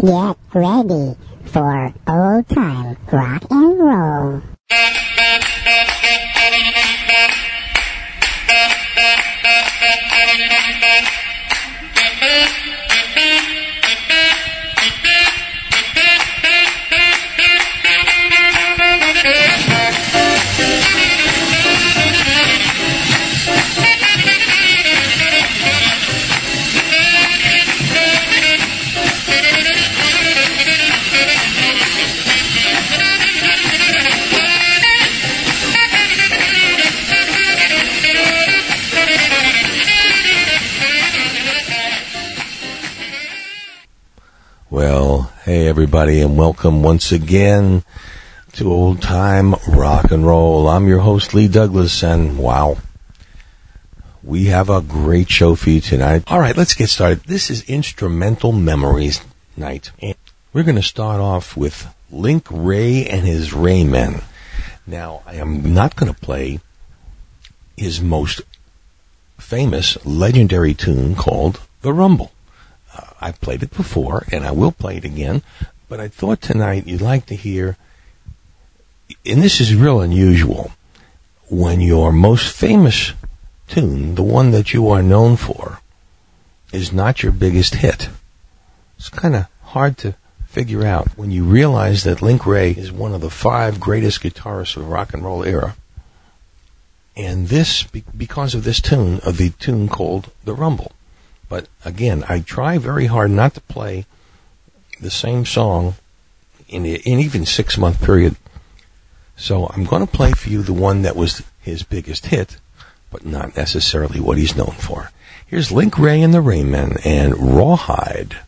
Get ready for old time rock and roll. Everybody, and welcome once again to old time rock and roll. I'm your host Lee Douglas, and wow, we have a great show for you tonight. All right, let's get started. This is Instrumental Memories Night, we're going to start off with Link Wray and his Raymen. Now, I am not going to play his most famous, legendary tune called "The Rumble." Uh, I've played it before, and I will play it again. But I thought tonight you'd like to hear, and this is real unusual, when your most famous tune, the one that you are known for, is not your biggest hit. It's kind of hard to figure out when you realize that Link Wray is one of the five greatest guitarists of the rock and roll era. And this, because of this tune, of the tune called The Rumble. But again, I try very hard not to play the same song in, even six month period. So I'm going to play for you the one that was his biggest hit, but not necessarily what he's known for. Here's Link Wray and the Raymen and Rawhide.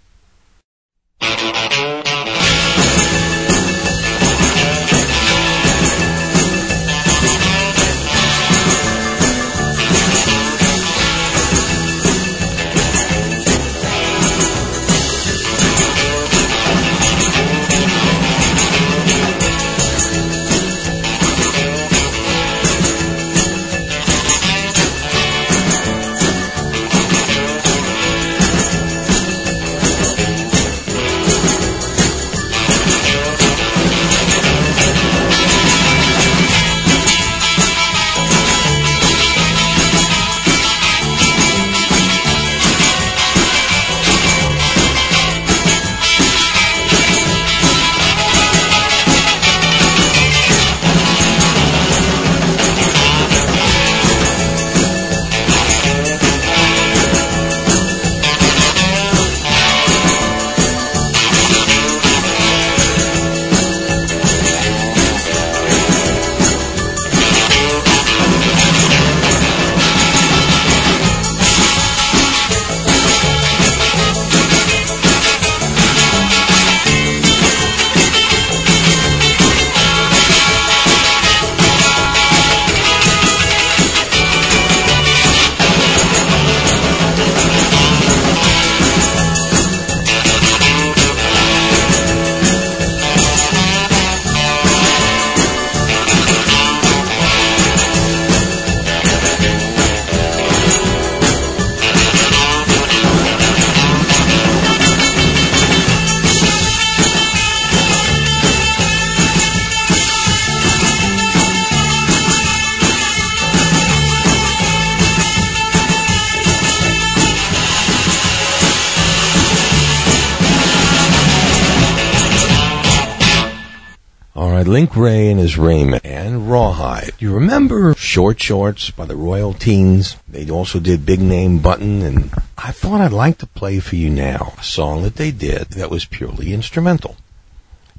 Wray and his Raymen and Rawhide. You remember Short Shorts by the Royal Teens? They also did Big Name Button, and I thought I'd like to play for you now a song that they did that was purely instrumental.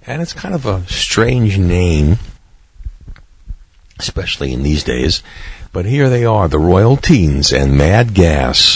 And it's kind of a strange name, especially in these days. But here they are, the Royal Teens and Mad Gas.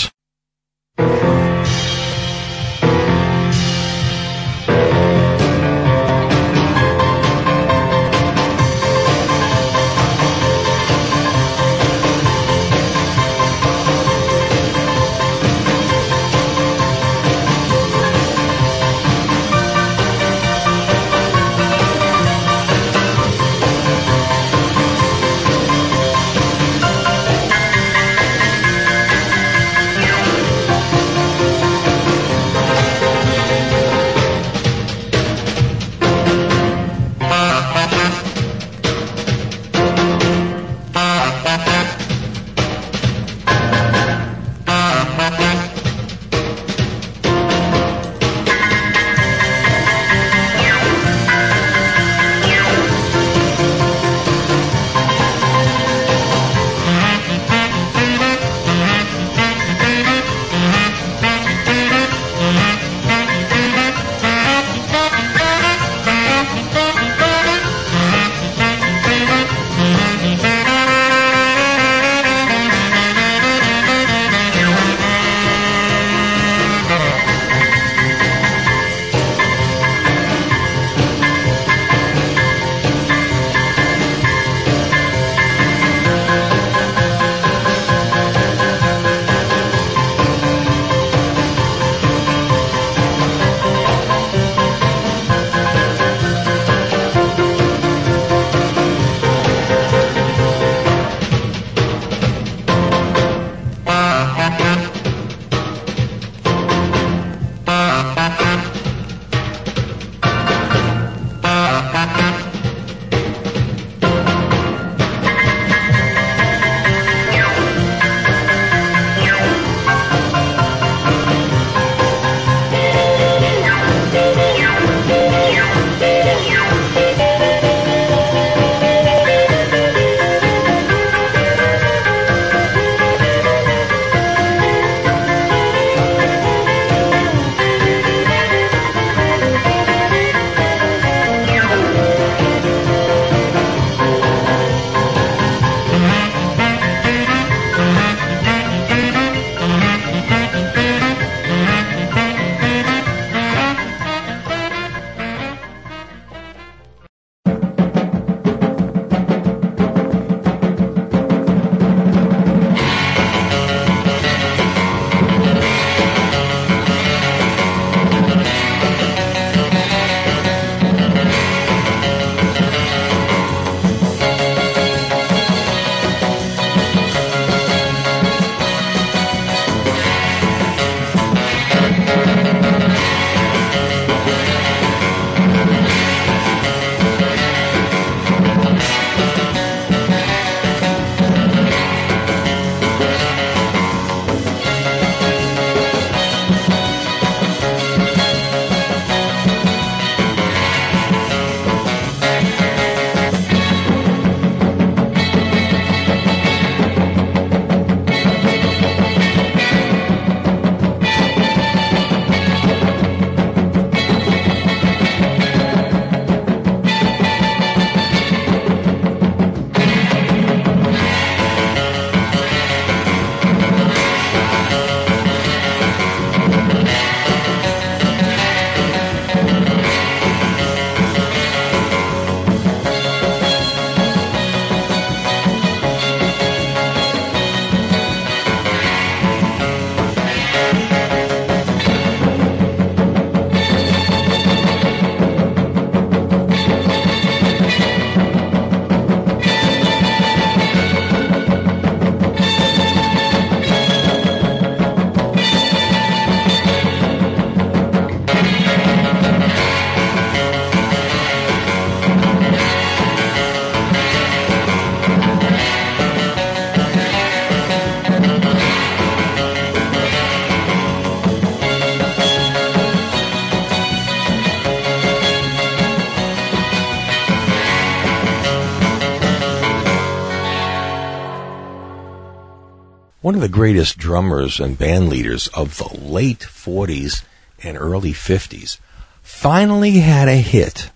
Of the greatest drummers and band leaders of the late 40s and early 50s, finally had a hit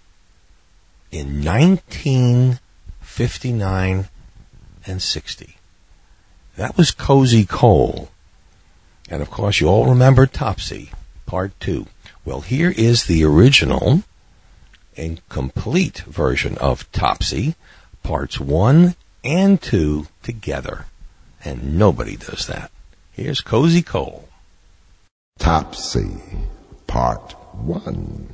in 1959 and 60. That was Cozy Cole. And of course, you all remember Topsy, Part 2. Well, here is the original and complete version of Topsy, Parts 1 and 2 together and nobody does that. Here's Cozy Cole. Topsy, Part 1.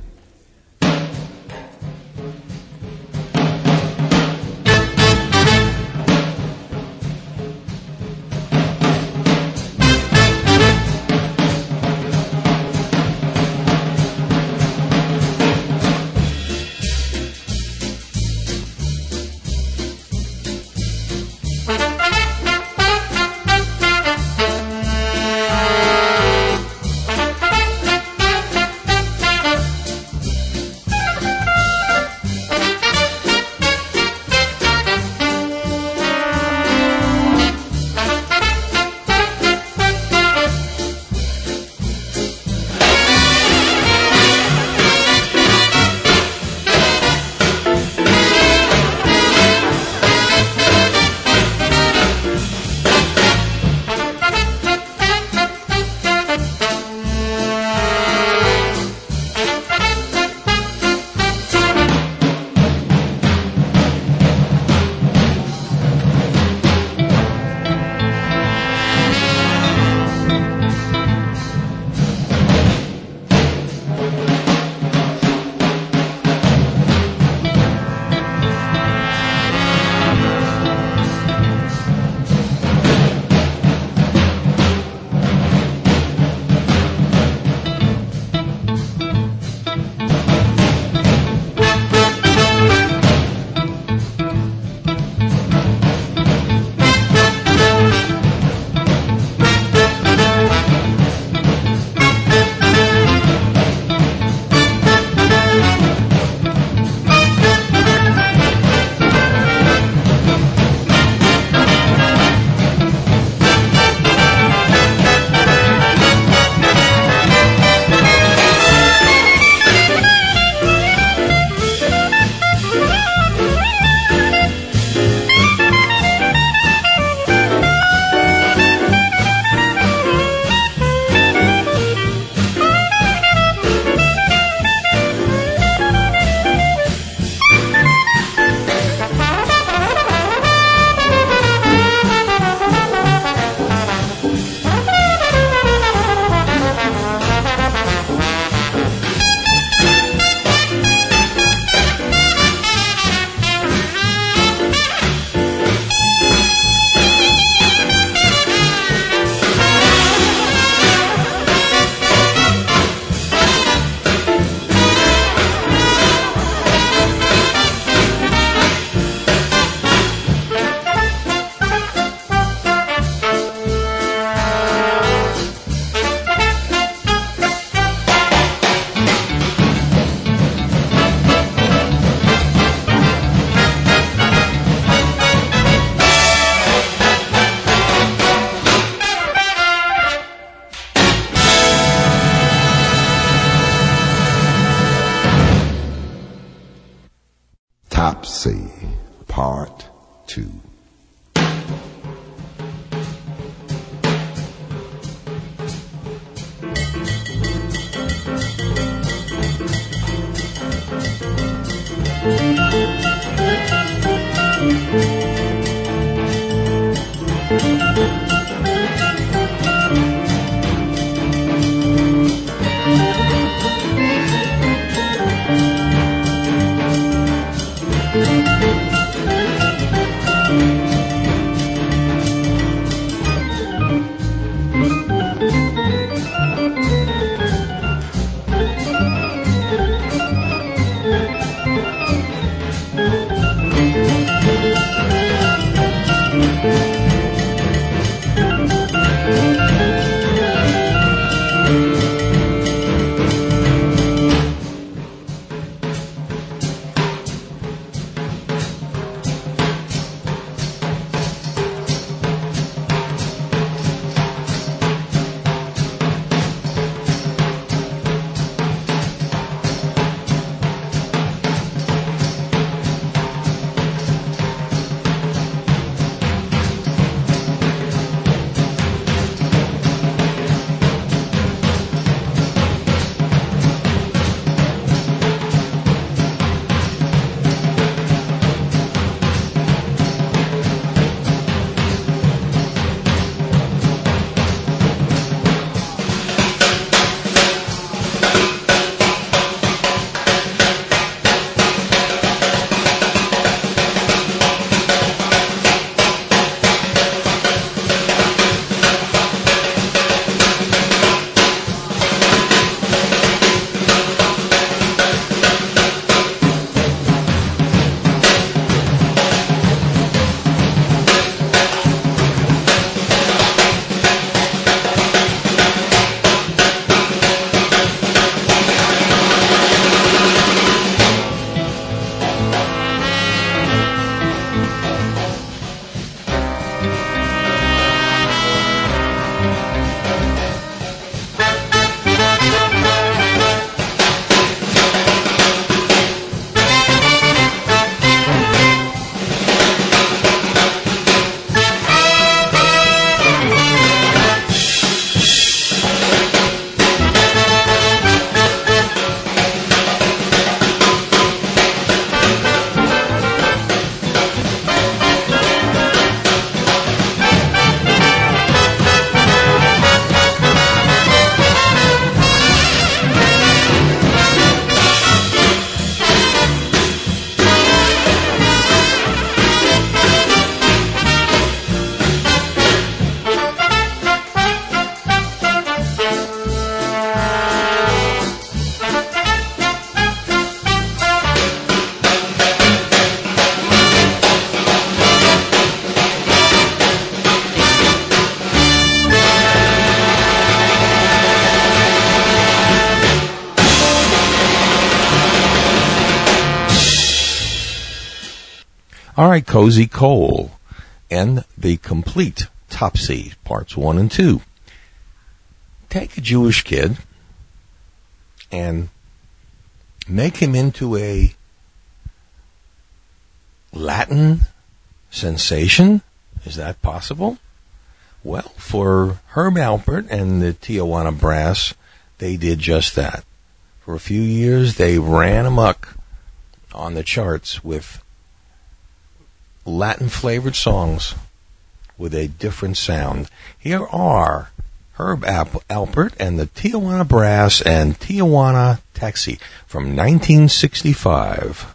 Cozy Cole and the complete Topsy parts one and two. Take a Jewish kid and make him into a Latin sensation? Is that possible? Well, for Herb Alpert and the Tijuana Brass, they did just that. For a few years, they ran amok on the charts with Latin flavored songs with a different sound. Here are Herb Alpert and the Tijuana Brass and Tijuana Taxi from 1965.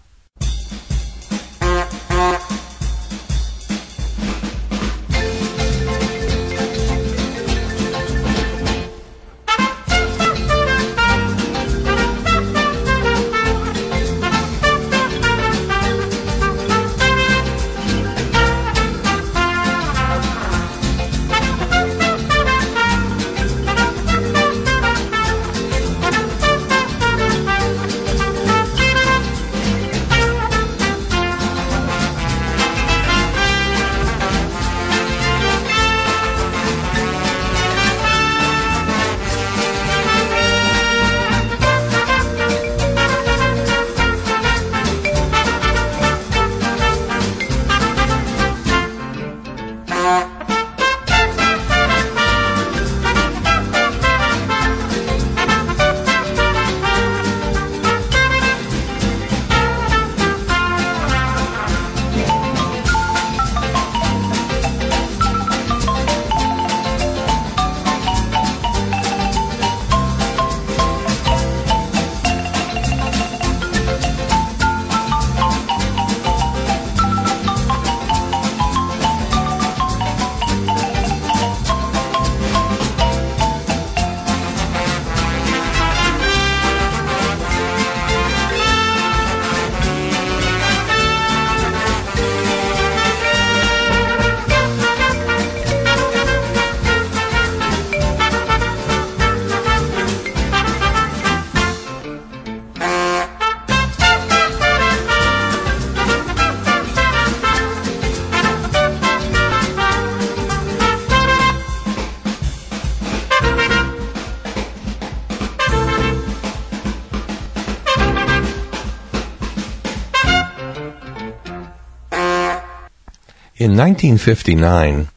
In 1959,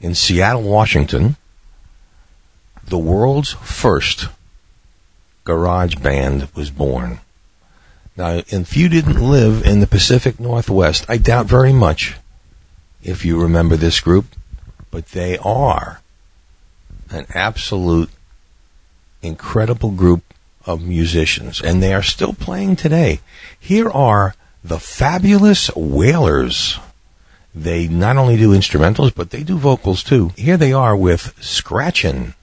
in Seattle, Washington, the world's first garage band was born. Now, if you didn't live in the Pacific Northwest, I doubt very much if you remember this group, but they are an absolute incredible group of musicians, and they are still playing today. Here are the fabulous Wailers. They not only do instrumentals, but they do vocals too. Here they are with Scratchin'.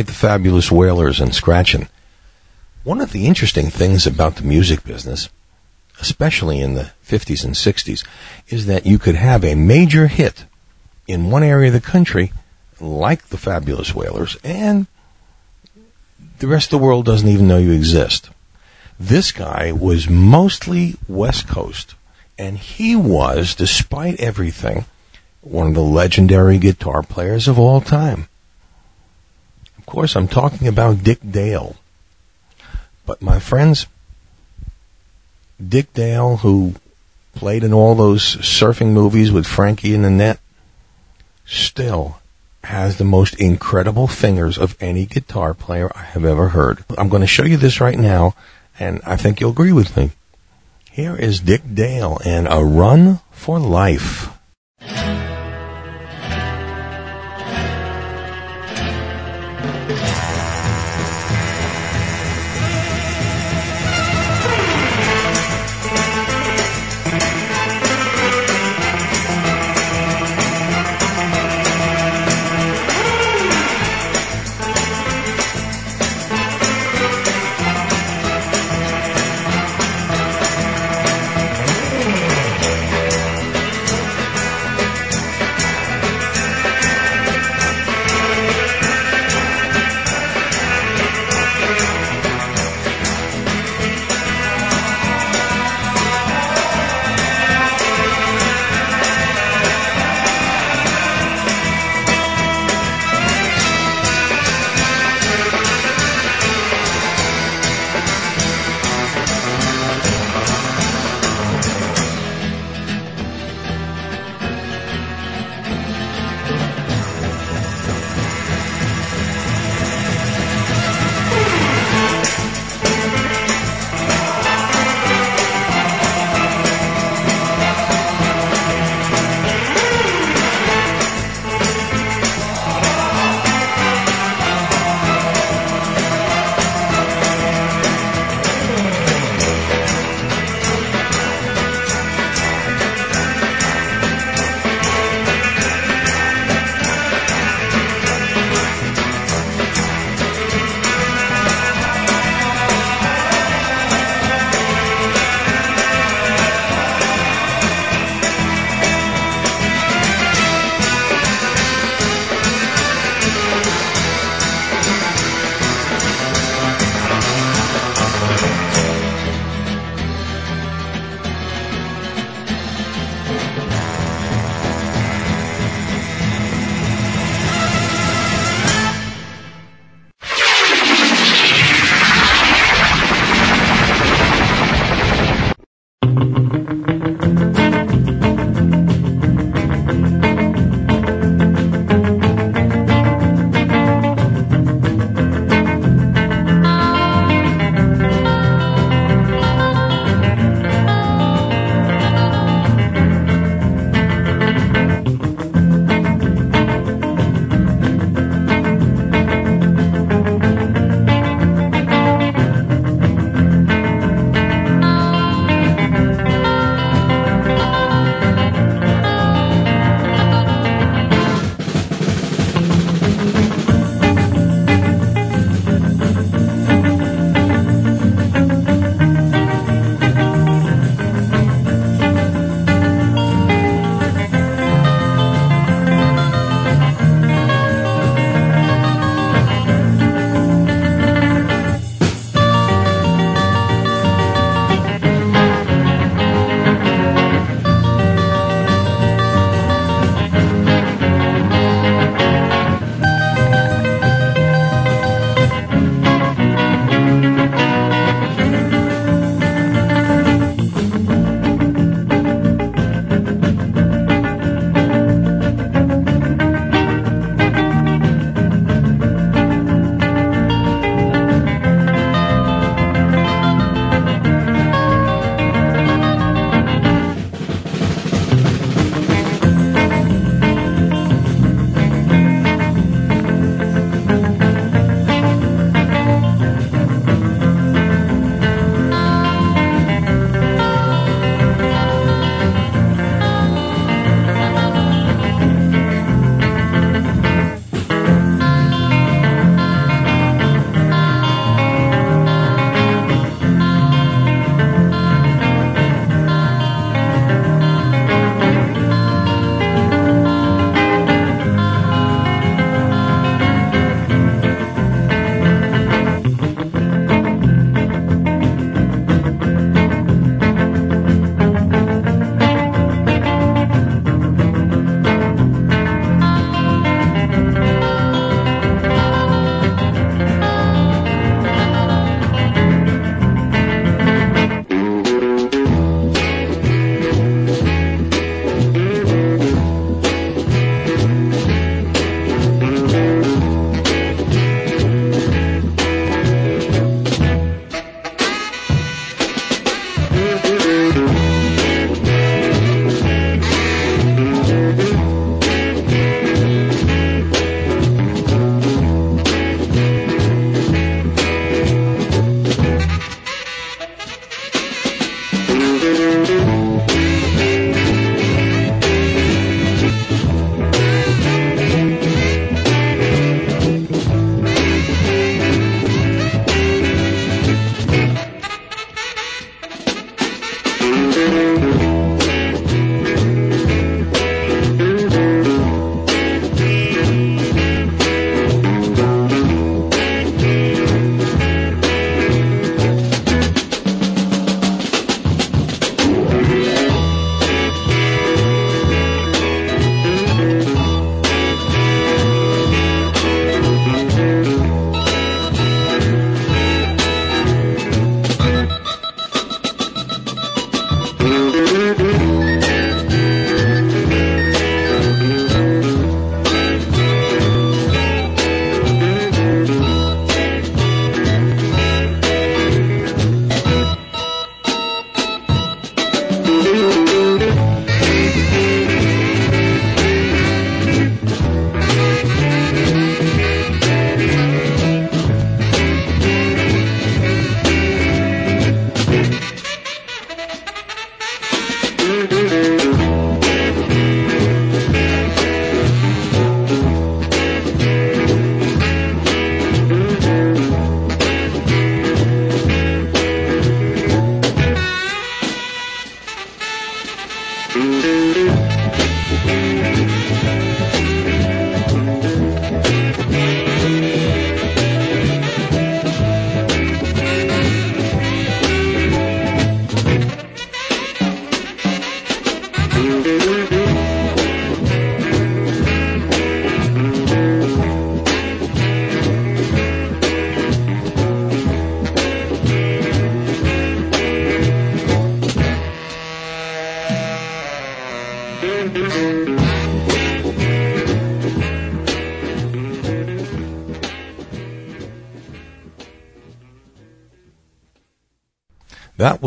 Right, the fabulous Wailers and Scratchin'. One of the interesting things about the music business, especially in the 50s and 60s, is that you could have a major hit in one area of the country, like the fabulous Wailers, and the rest of the world doesn't even know you exist. This guy was mostly West Coast, and he was, despite everything, one of the legendary guitar players of all time course, I'm talking about Dick Dale. But my friends, Dick Dale, who played in all those surfing movies with Frankie and Annette, still has the most incredible fingers of any guitar player I have ever heard. I'm going to show you this right now, and I think you'll agree with me. Here is Dick Dale and A Run for Life.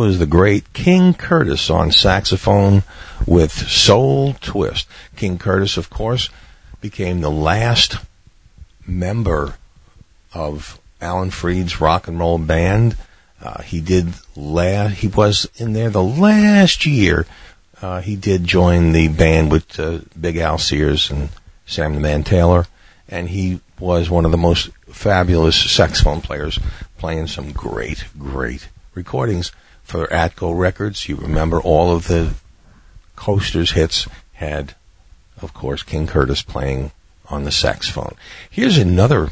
Was the great King Curtis on saxophone with Soul Twist. King Curtis, of course, became the last member of Alan Freed's rock and roll band. Uh, he did la- he was in there the last year. Uh, he did join the band with uh, Big Al Sears and Sam the Man Taylor, and he was one of the most fabulous saxophone players, playing some great, great recordings for Atco Records. You remember all of the Coasters hits had, of course, King Curtis playing on the saxophone. Here's another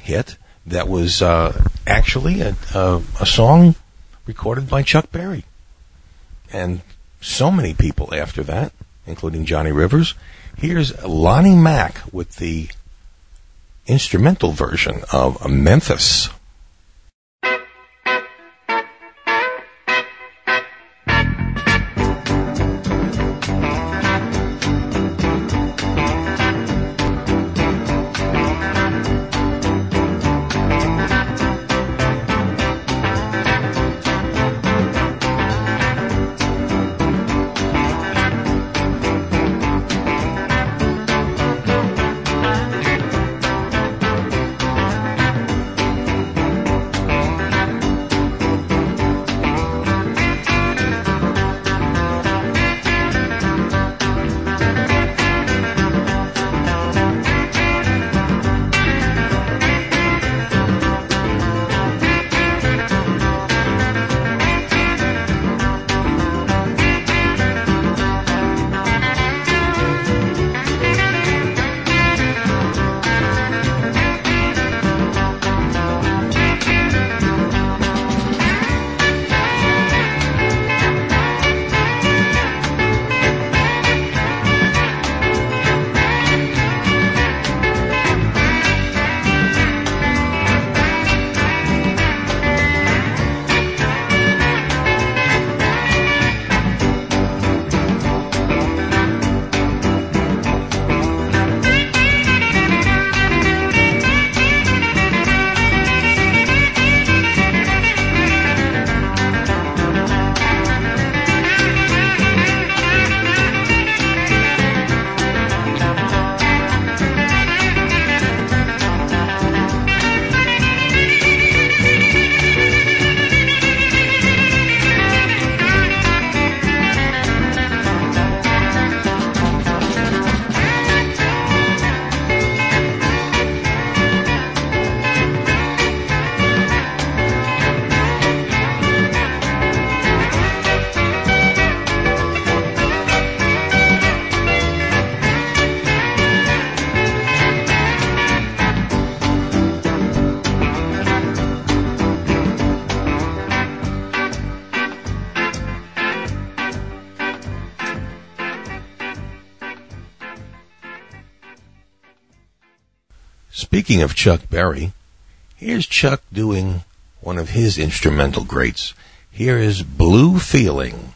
hit that was uh, actually a, a, a song recorded by Chuck Berry. And so many people after that, including Johnny Rivers. Here's Lonnie Mack with the instrumental version of Memphis. Speaking of Chuck Berry, here's Chuck doing one of his instrumental greats. Here is Blue Feeling.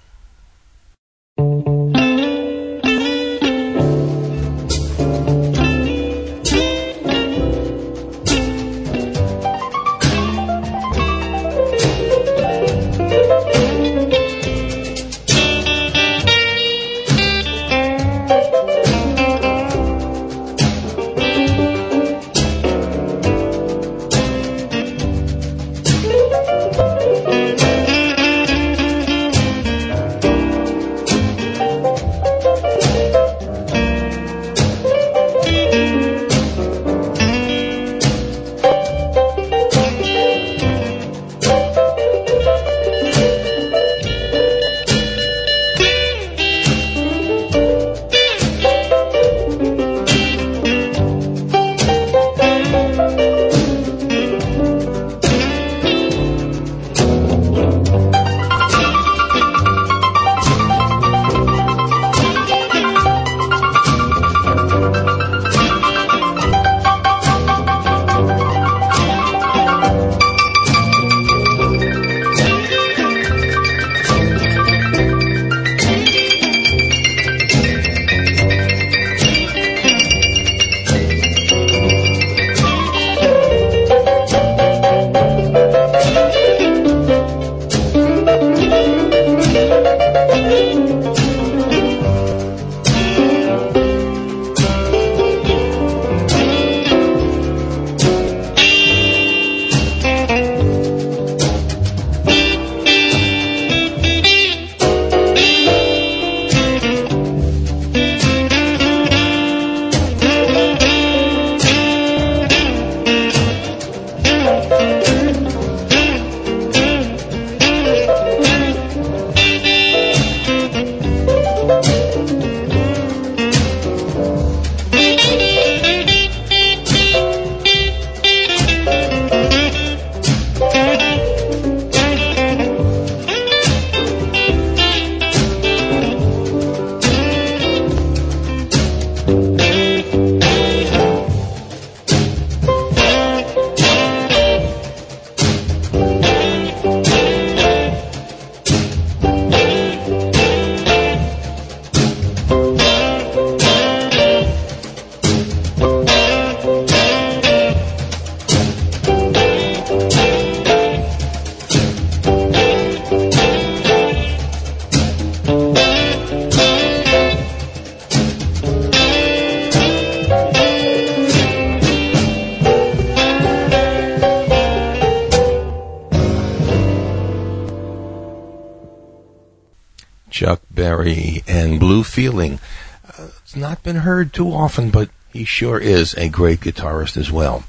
Heard too often, but he sure is a great guitarist as well.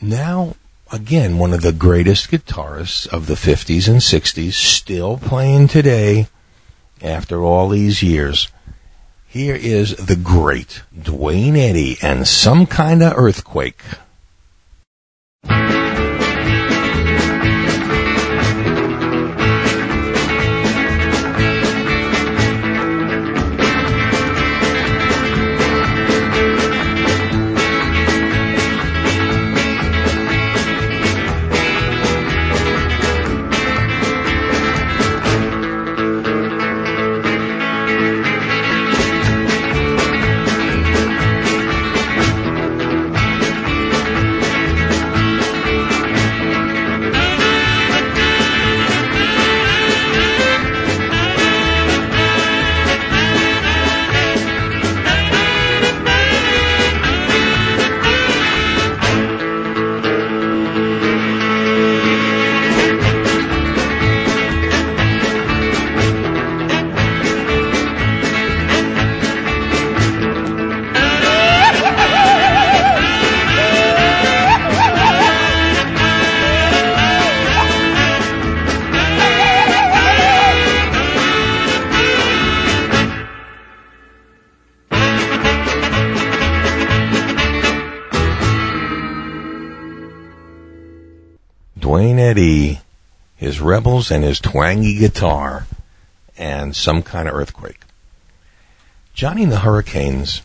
Now, again, one of the greatest guitarists of the 50s and 60s, still playing today after all these years. Here is the great Duane Eddy and Some Kinda Earthquake. Rebels and his twangy guitar, and some kind of earthquake. Johnny and the Hurricanes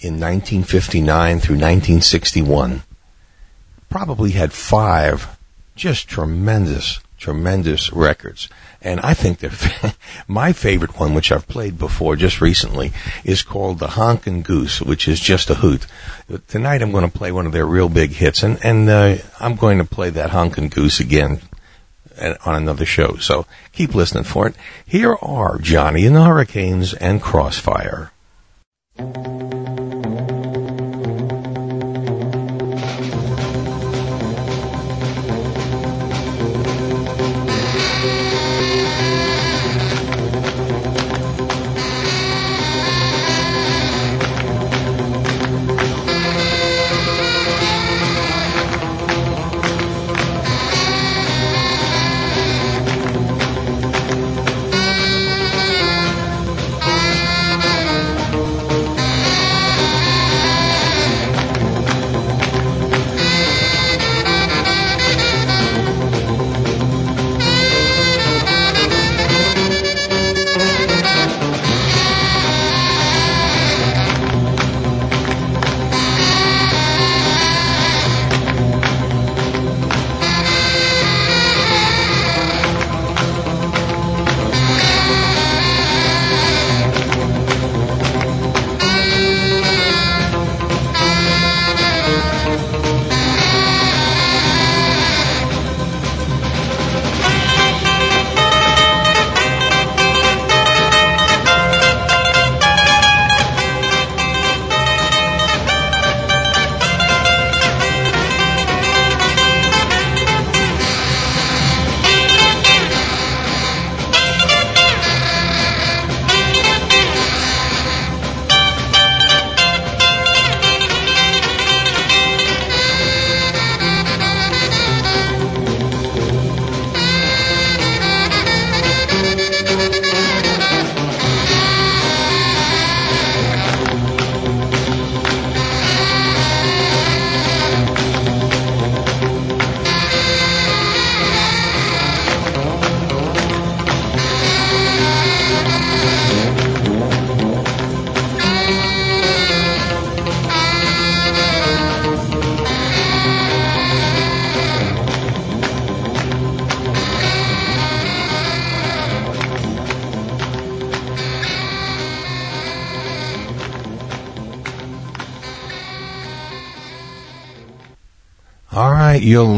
in 1959 through 1961 probably had five just tremendous, tremendous records. And I think that my favorite one, which I've played before just recently, is called The Honkin' Goose, which is just a hoot. Tonight I'm going to play one of their real big hits, and, and uh, I'm going to play that Honkin' Goose again on another show. So keep listening for it. Here are Johnny and the Hurricanes and Crossfire.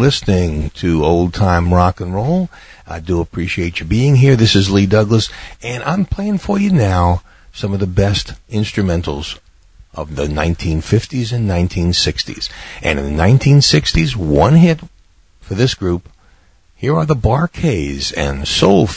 Listening to Old Time Rock and Roll. I do appreciate you being here. This is Lee Douglas, and I'm playing for you now some of the best instrumentals of the 1950s and 1960s. And in the 1960s, one hit for this group. Here are the Bar-Kays and Soul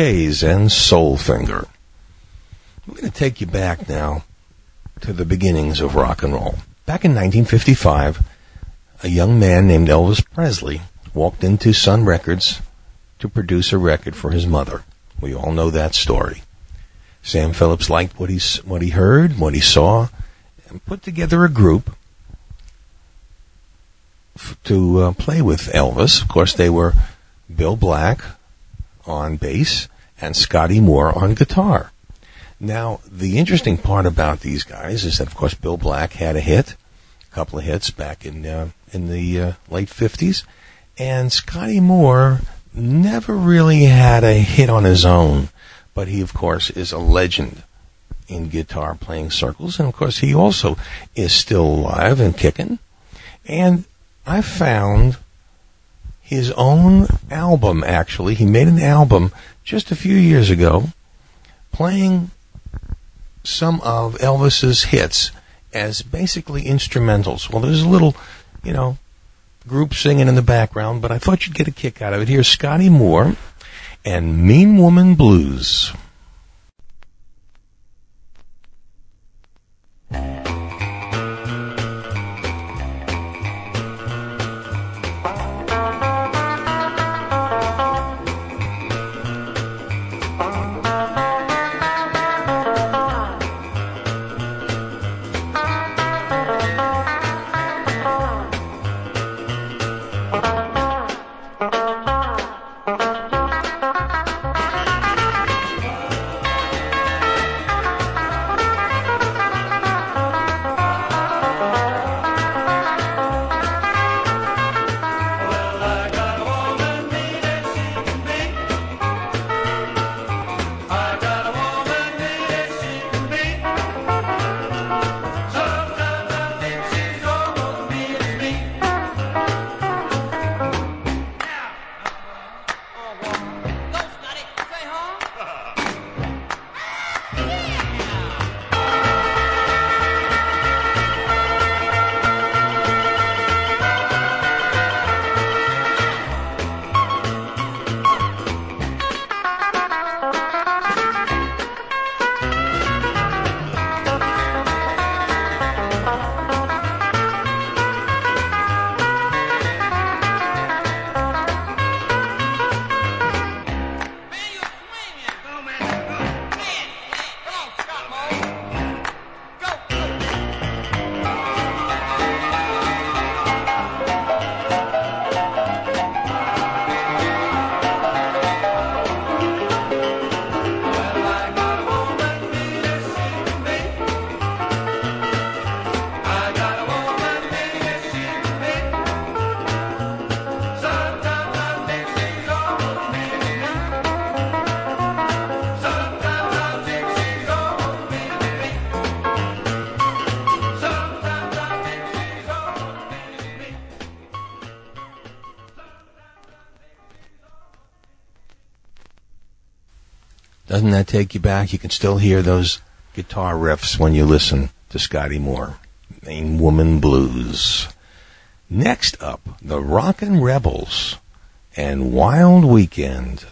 Bar-Kays and Soulfinger. I'm going to take you back now to the beginnings of rock and roll. Back in 1955, a young man named Elvis Presley walked into Sun Records to produce a record for his mother. We all know that story. Sam Phillips liked what he what he heard, what he saw, and put together a group f- to uh, play with Elvis. Of course, they were Bill Black on bass and Scotty Moore on guitar. Now, the interesting part about these guys is that, of course, Bill Black had a hit, a couple of hits back in uh, in the uh, late '50s, and Scotty Moore never really had a hit on his own, but he, of course, is a legend in guitar playing circles, and of course, he also is still alive and kicking. And I found his own album. Actually, he made an album just a few years ago, playing some of Elvis's hits as basically instrumentals. Well, there's a little, you know, group singing in the background, but I thought you'd get a kick out of it. Here's Scotty Moore and Mean Woman Blues. Doesn't that take you back? You can still hear those guitar riffs when you listen to Scotty Moore. Mean Woman Blues. Next up, the Rockin' Rebels and Wild Weekend.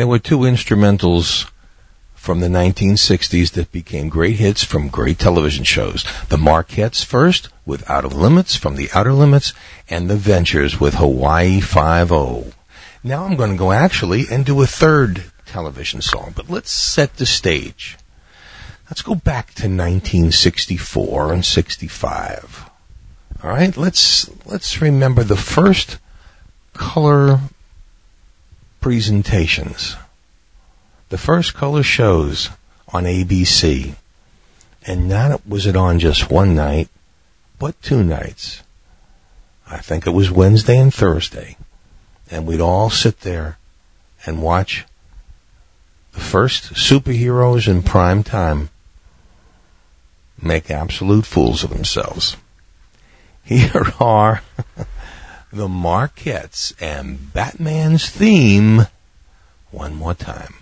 There were two instrumentals from the 1960s that became great hits from great television shows. The Marketts first with Out of Limits from the Outer Limits and The Ventures with Hawaii 5-0. Now I'm going to go actually and do a third television song, but let's set the stage. Let's go back to 1964 and 65. All right, let's let's remember the first color presentations. The first color shows on ABC. And not was it on just one night, but two nights. I think it was Wednesday and Thursday. And we'd all sit there and watch the first superheroes in prime time make absolute fools of themselves. Here are the Marketts and Batman's theme one more time.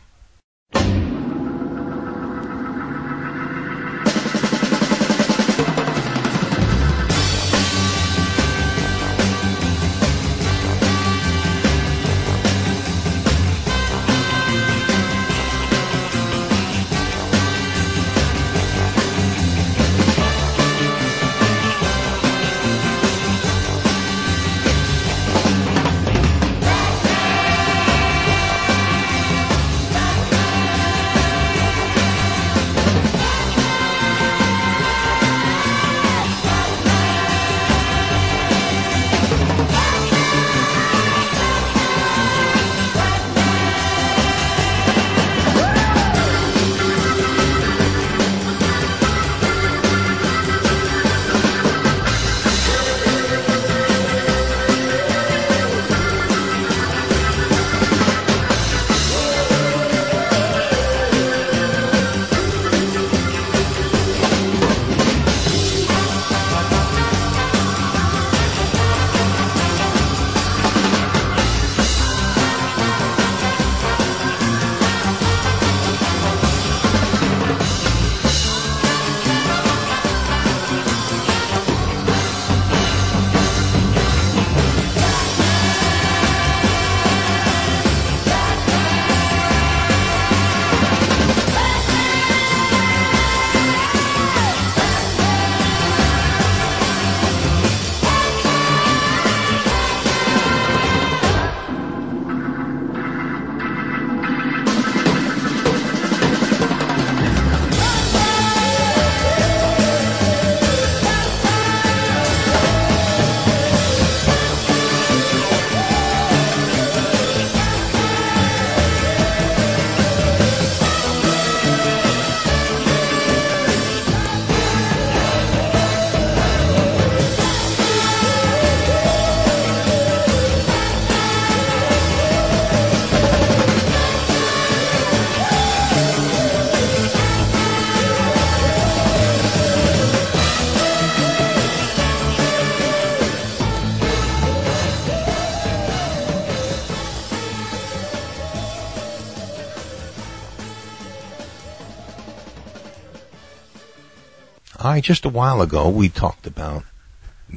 Hi, just a while ago we talked about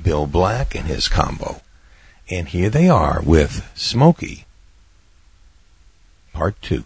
Bill Black and his combo. And here they are with Smokie Part 2.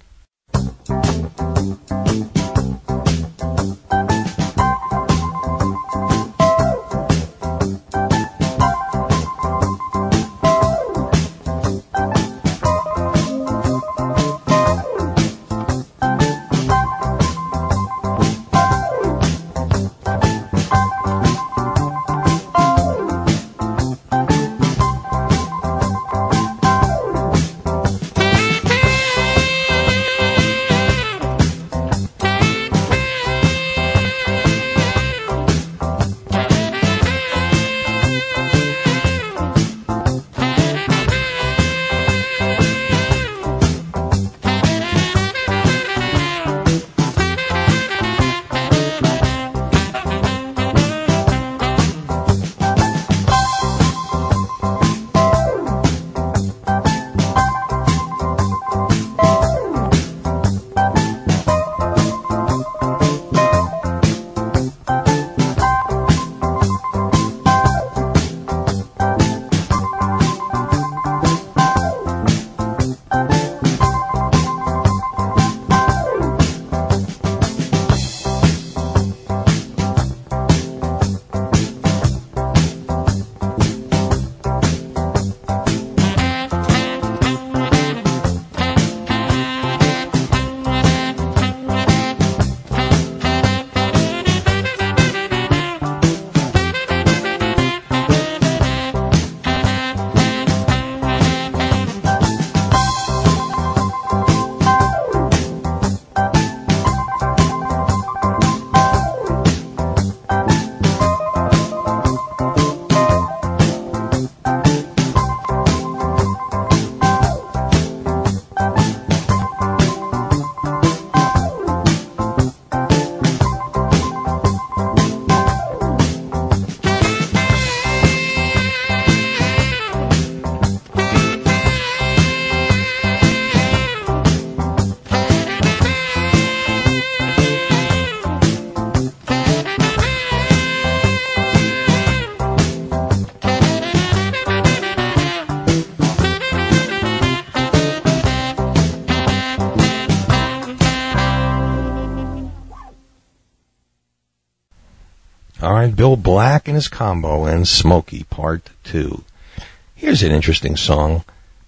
Bill Black and his combo in Smokie Part 2. Here's an interesting song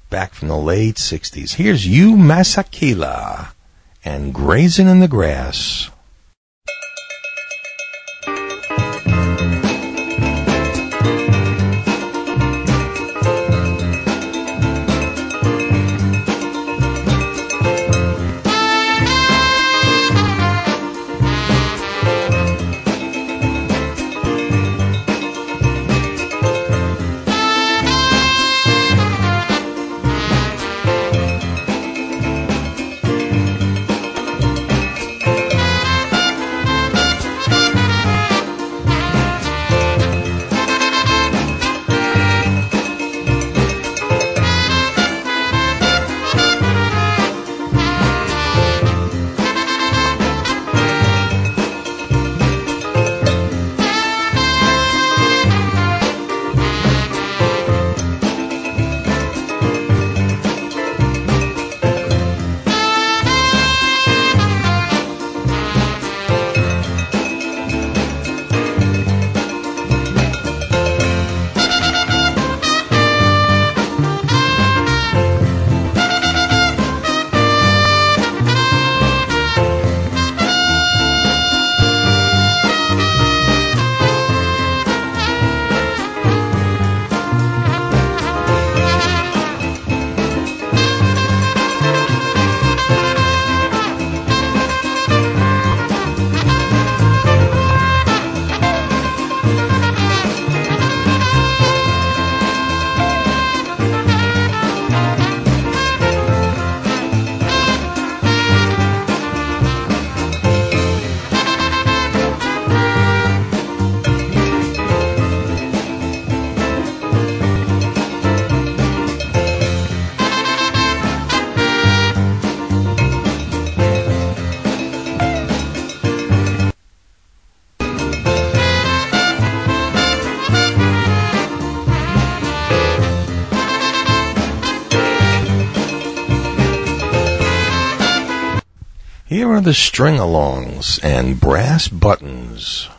back from the late 60s. Here's Hugh Masekela and Grazing in the Grass. Here are the String-A-Longs and brass buttons.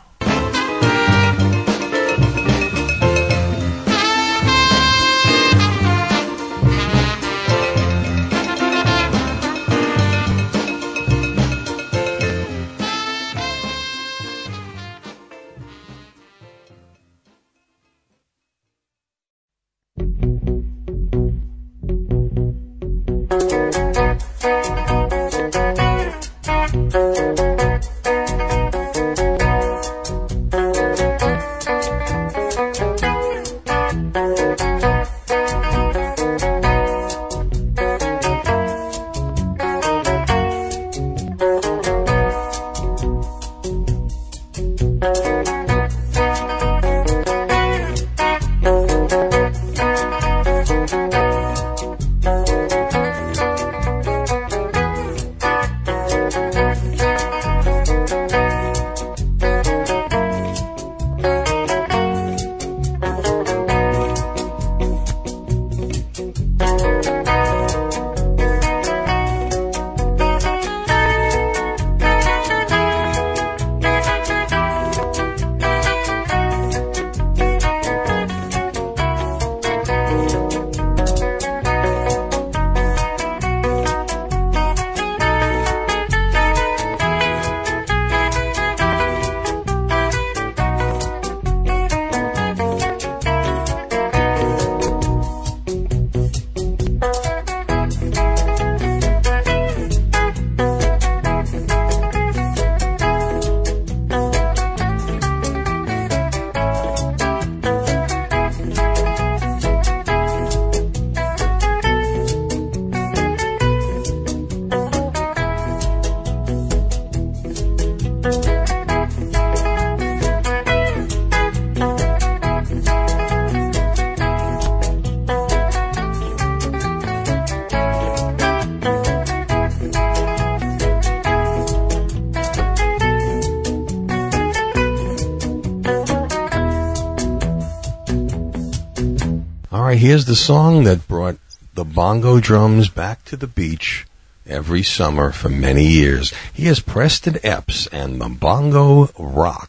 The song that brought the bongo drums back to the beach every summer for many years. Here's Preston Epps and the Bongo Rock.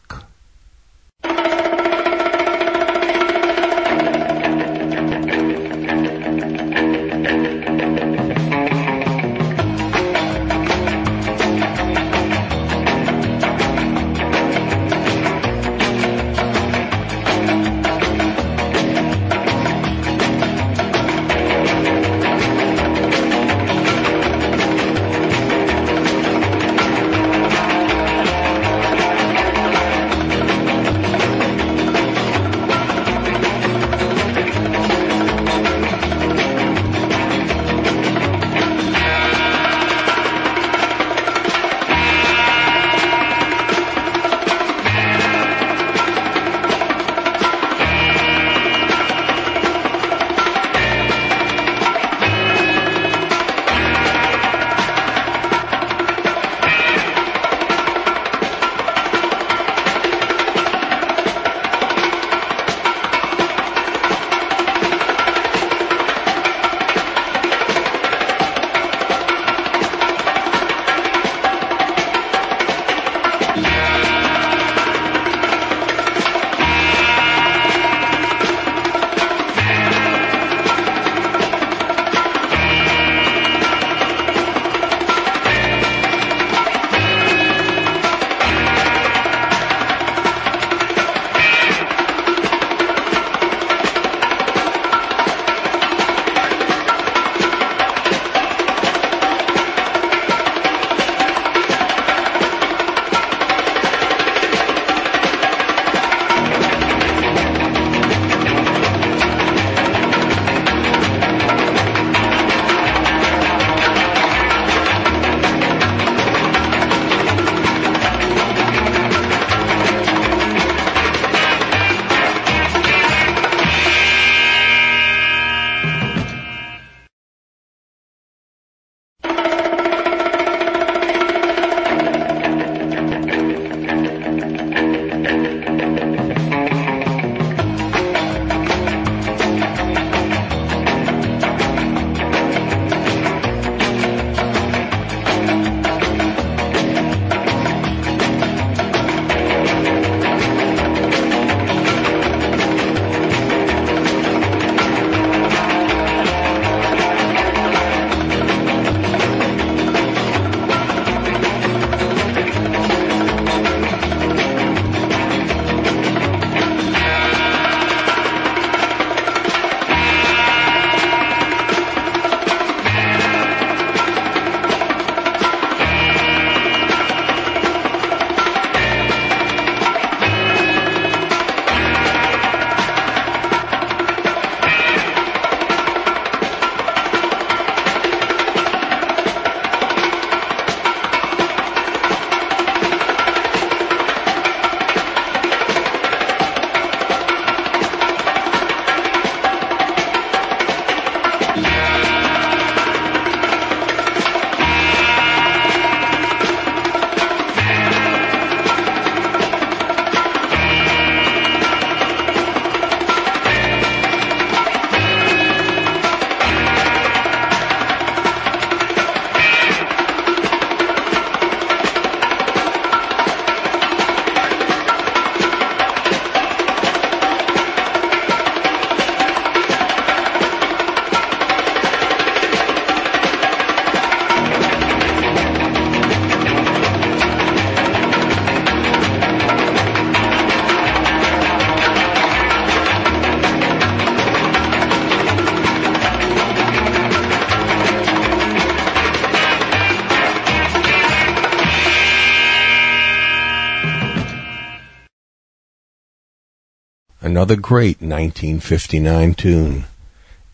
Another great 1959 tune.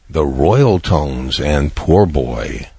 The Royaltones and Poor Boy.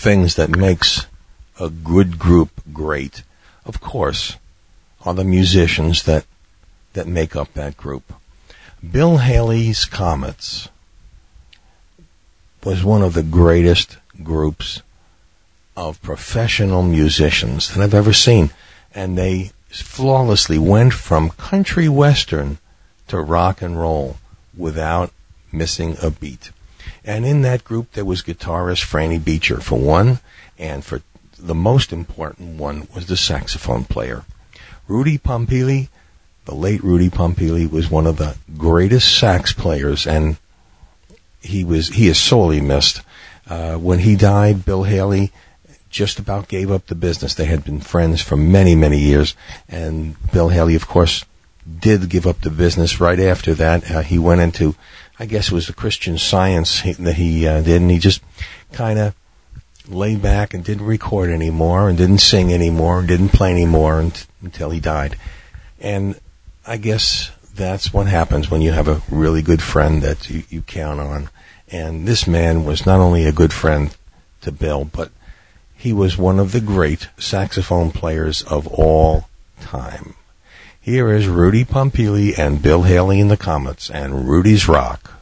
Things that makes a good group great, of course, are the musicians that that make up that group. Bill Haley's Comets was one of the greatest groups of professional musicians that I've ever seen, and they flawlessly went from country western to rock and roll without missing a beat. And in that group, there was guitarist Franny Beecher for one, and for the most important one was the saxophone player. Rudy Pompili, the late Rudy Pompili, was one of the greatest sax players, and he was he is sorely missed. Uh, when he died, Bill Haley just about gave up the business. They had been friends for many, many years, and Bill Haley, of course, did give up the business right after that. Uh, he went into I guess it was the Christian Science that he uh, did, and he just kind of laid back and didn't record anymore, and didn't sing anymore, and didn't play anymore until he died. And I guess that's what happens when you have a really good friend that you, you count on. And this man was not only a good friend to Bill, but he was one of the great saxophone players of all time. Here is Rudy Pompili and Bill Haley in the Comets and Rudy's Rock.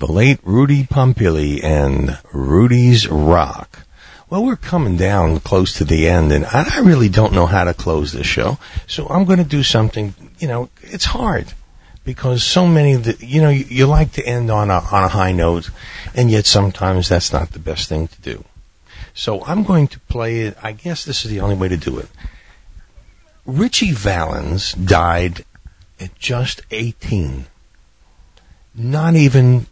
Late Rudy Pompili and Rudy's Rock. Well, we're coming down close to the end, and I really don't know how to close this show. So I'm going to do something. You know, it's hard because so many of the, you know, you, you like to end on a on a high note, and yet sometimes that's not the best thing to do. So I'm going to play it. I guess this is the only way to do it. Ritchie Valens died at just 18, not even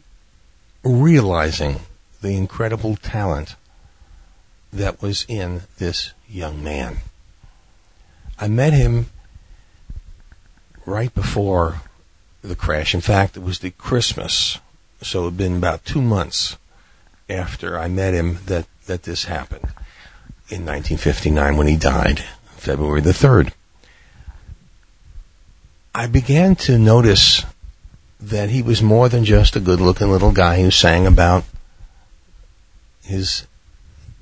realizing the incredible talent that was in this young man. I met him right before the crash. In fact, it was the Christmas, so it had been about two months after I met him that, that this happened in 1959 when he died, February the 3rd. I began to notice that he was more than just a good looking little guy who sang about his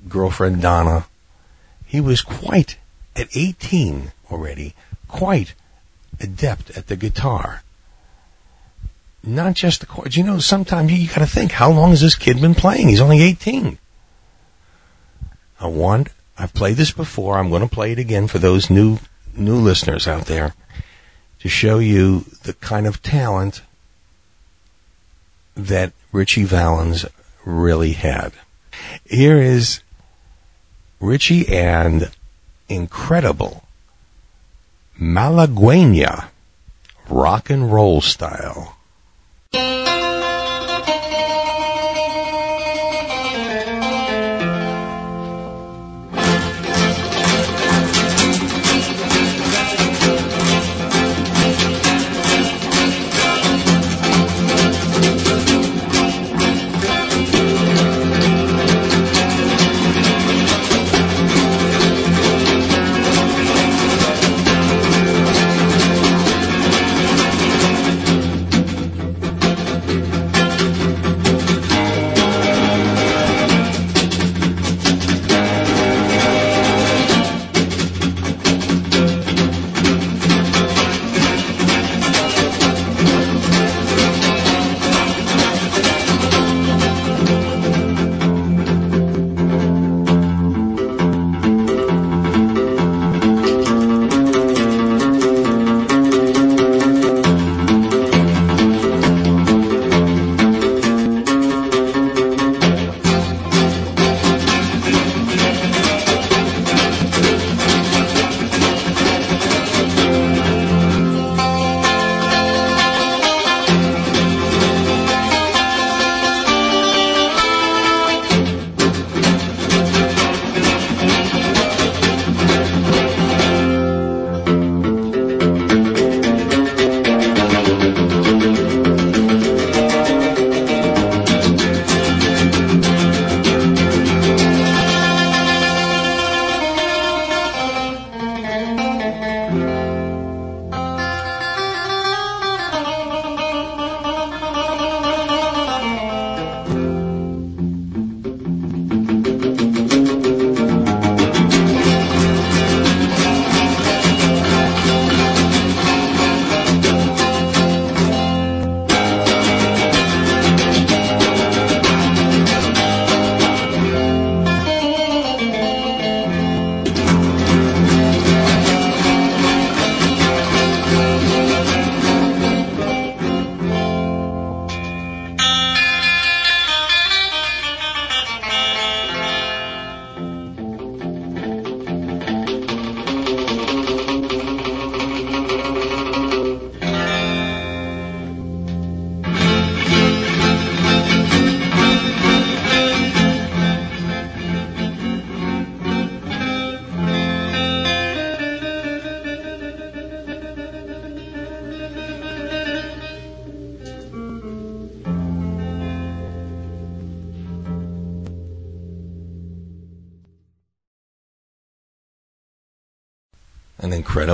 girlfriend Donna. He was quite, at 18 already, quite adept at the guitar. Not just the chords. You know, sometimes you gotta think, how long has this kid been playing? He's only 18. I want, I've played this before. I'm to play it again for those new, new listeners out there to show you the kind of talent that Ritchie Valens really had. Here is Richie and incredible Malaguena rock and roll style.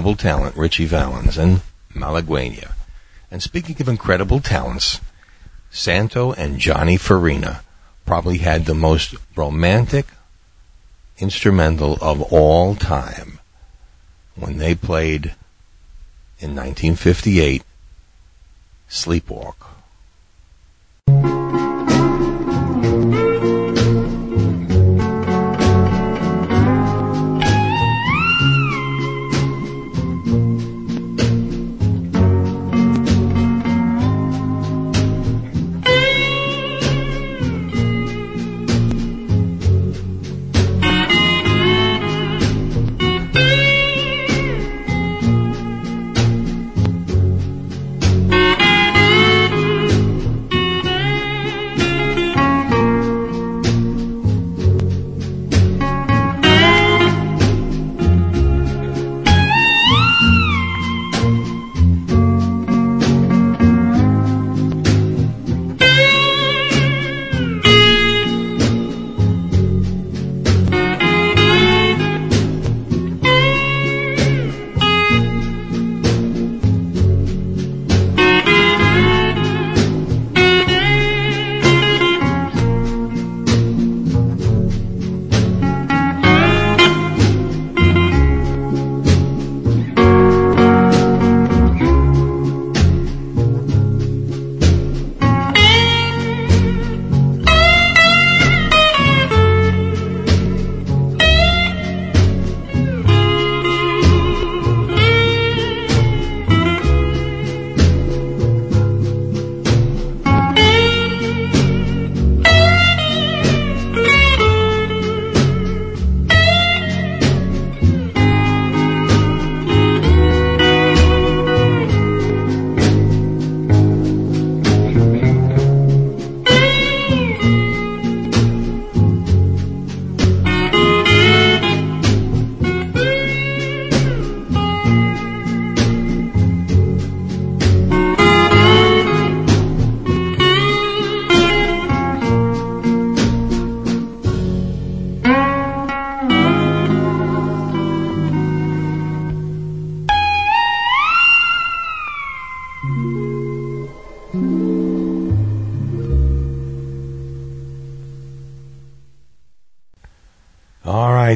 Incredible talent, Ritchie Valens and Malaguena. And speaking of incredible talents, Santo and Johnny Farina probably had the most romantic instrumental of all time when they played in 1958 Sleepwalk.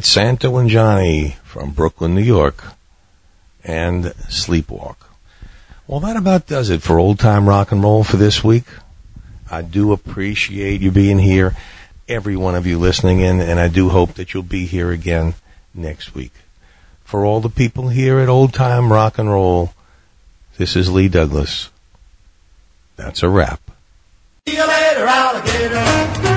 Right, Santo and Johnny from Brooklyn, New York, and Sleepwalk. Well, that about does it for old time rock and roll for this week. I do appreciate you being here, every one of you listening in, and I do hope that you'll be here again next week. For all the people here at Old Time Rock and Roll, this is Lee Douglas. That's a wrap. See you later, alligator.